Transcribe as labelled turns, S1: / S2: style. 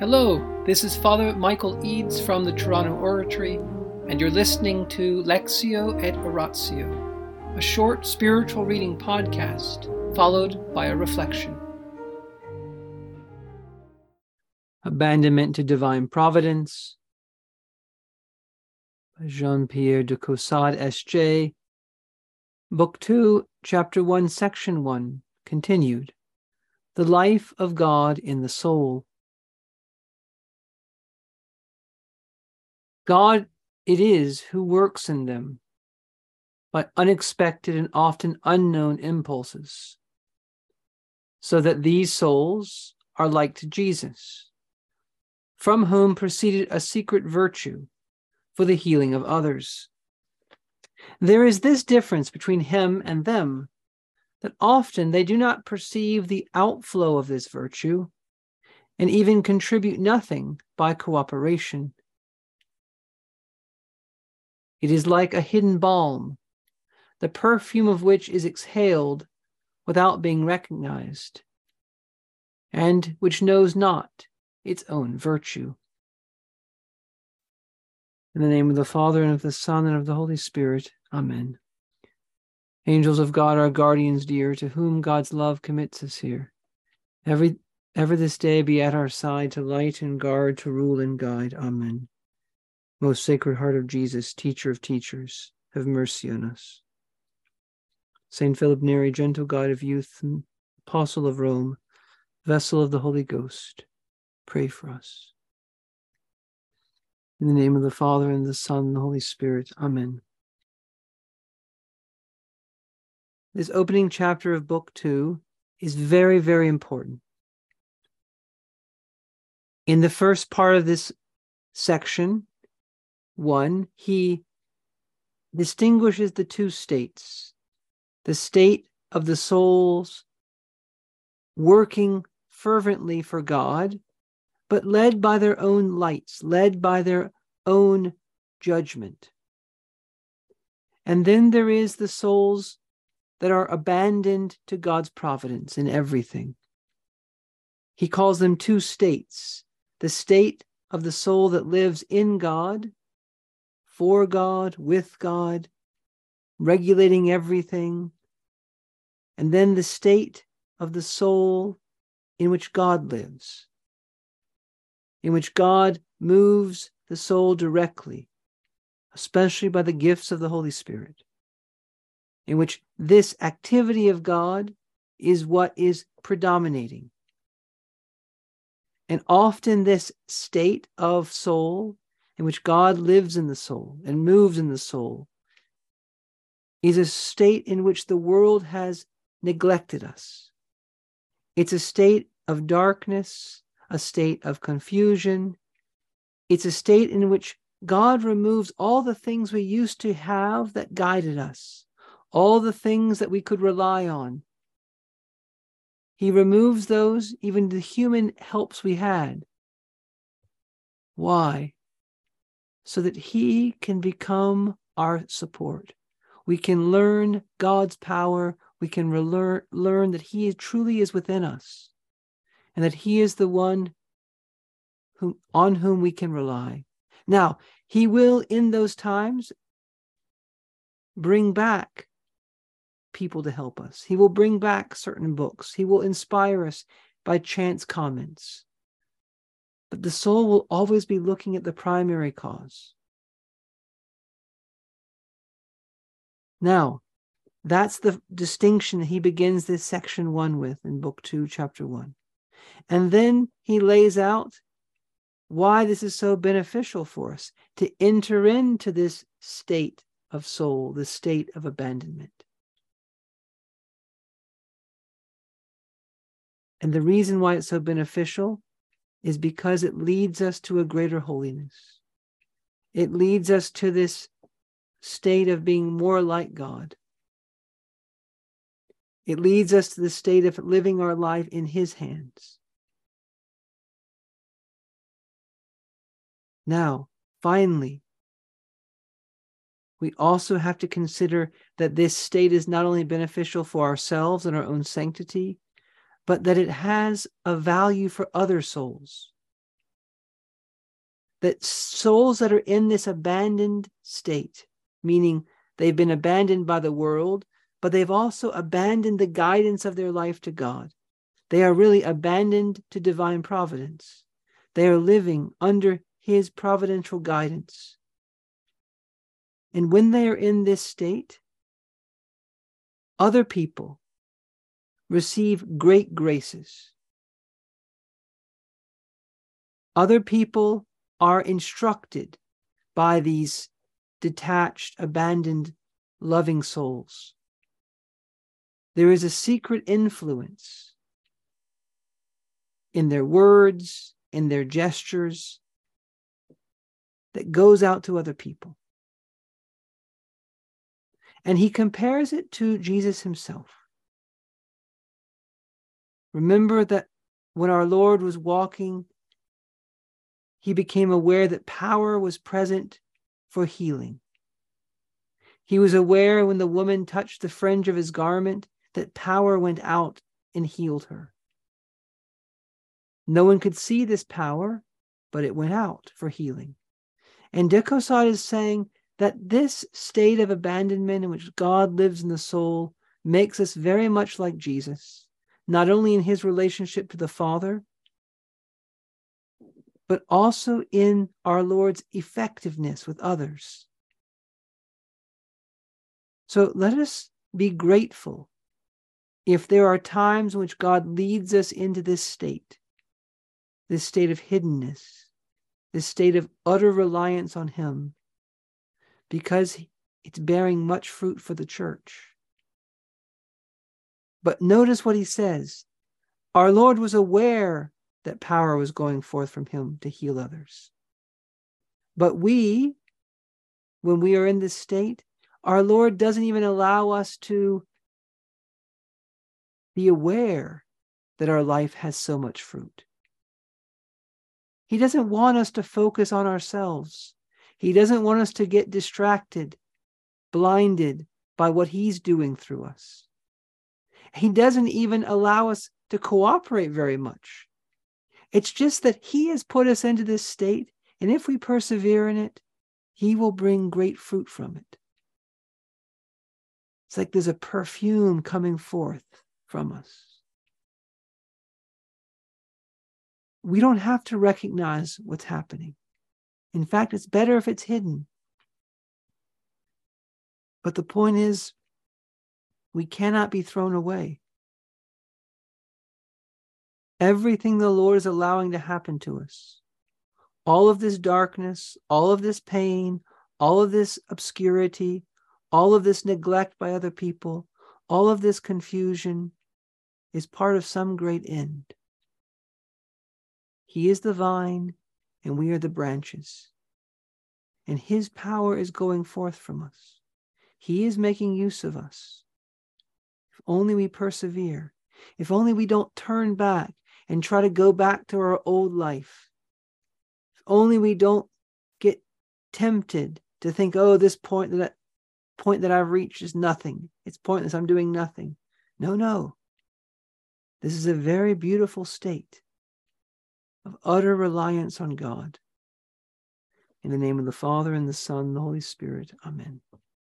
S1: Hello, this is Father Michael Eads from the Toronto Oratory, and you're listening to Lectio et Oratio, a short spiritual reading podcast followed by a reflection. Abandonment to Divine Providence by Jean Pierre de Caussade, S.J., Book 2, Chapter 1, Section 1, continued. The Life of God in the Soul. God it is who works in them by unexpected and often unknown impulses, so that these souls are like to Jesus, from whom proceeded a secret virtue for the healing of others. There is this difference between him and them that often they do not perceive the outflow of this virtue and even contribute nothing by cooperation. It is like a hidden balm, the perfume of which is exhaled without being recognized, and which knows not its own virtue. In the name of the Father, and of the Son, and of the Holy Spirit. Amen. Angels of God, our guardians dear, to whom God's love commits us here. Every ever this day be at our side to light and guard, to rule and guide. Amen. Most Sacred Heart of Jesus, Teacher of teachers, have mercy on us. Saint Philip Neri, gentle guide of youth, apostle of Rome, vessel of the Holy Ghost, pray for us. In the name of the Father, and the Son, and the Holy Spirit. Amen. This opening chapter of Book Two is very, very important. In the first part of this section, one, he distinguishes the two states the state of the souls working fervently for God, but led by their own lights, led by their own judgment. And then there is the souls that are abandoned to God's providence in everything. He calls them two states the state of the soul that lives in God for God, with God, regulating everything, and then the state of the soul in which God lives, in which God moves the soul directly, especially by the gifts of the Holy Spirit, in which this activity of God is what is predominating. And often, this state of soul in which God lives in the soul and moves in the soul is a state in which the world has neglected us. It's a state of darkness, a state of confusion. It's a state in which God removes all the things we used to have that guided us, all the things that we could rely on. He removes those, even the human helps we had. Why? So that He can become our support. We can learn God's power. We can relearn, learn that He truly is within us and that He is the one who, on whom we can rely. Now, He will, in those times, bring back people to help us. He will bring back certain books. He will inspire us by chance comments. But the soul will always be looking at the primary cause. Now, that's the distinction he begins this section one with in book two, chapter one. And then he lays out why this is so beneficial for us to enter into this state of soul, the state of abandonment. And the reason why it's so beneficial is because it leads us to a greater holiness. It leads us to this state of being more like God. It leads us to the state of living our life in His hands. Now, finally, we also have to consider that this state is not only beneficial for ourselves and our own sanctity, but that it has a value for other souls. that souls that are in this abandoned state, meaning they've been abandoned by the world, but they've also abandoned the guidance of their life to God. They are really abandoned to divine providence. They are living under his providential guidance. And when they are in this state, other people receive great graces. Other people are instructed by these detached, abandoned, loving souls. There is a secret influence in their words, in their gestures, that goes out to other people. And he compares it to Jesus himself. Remember that when our Lord was walking, he became aware that power was present for healing. He was aware when the woman touched the fringe of his garment that power went out and healed her. No one could see this power, but it went out for healing. And de Caussade is saying that this state of abandonment in which God lives in the soul makes us very much like Jesus, not only in his relationship to the Father, but also in our Lord's effectiveness with others. So let us be grateful if there are times in which God leads us into this state, this state of hiddenness, this state of utter reliance on Him, because it's bearing much fruit for the church. But notice what he says. Our Lord was aware that power was going forth from him to heal others. But we, when we are in this state, our Lord doesn't even allow us to be aware that our life has so much fruit. He doesn't want us to focus on ourselves. He doesn't want us to get distracted, blinded by what He's doing through us. He doesn't even allow us to cooperate very much. It's just that He has put us into this state, and if we persevere in it, He will bring great fruit from it. It's like there's a perfume coming forth from us. We don't have to recognize what's happening. In fact, it's better if it's hidden. But the point is, we cannot be thrown away. Everything the Lord is allowing to happen to us, all of this darkness, all of this pain, all of this obscurity, all of this neglect by other people, all of this confusion is part of some great end. He is the vine, and we are the branches. And his power is going forth from us. He is making use of us. Only we persevere, if only we don't turn back and try to go back to our old life, if only we don't get tempted to think, oh, this point that point that I've reached is nothing. It's pointless. I'm doing nothing. No, no. This is a very beautiful state of utter reliance on God. In the name of the Father, and the Son, and the Holy Spirit. Amen.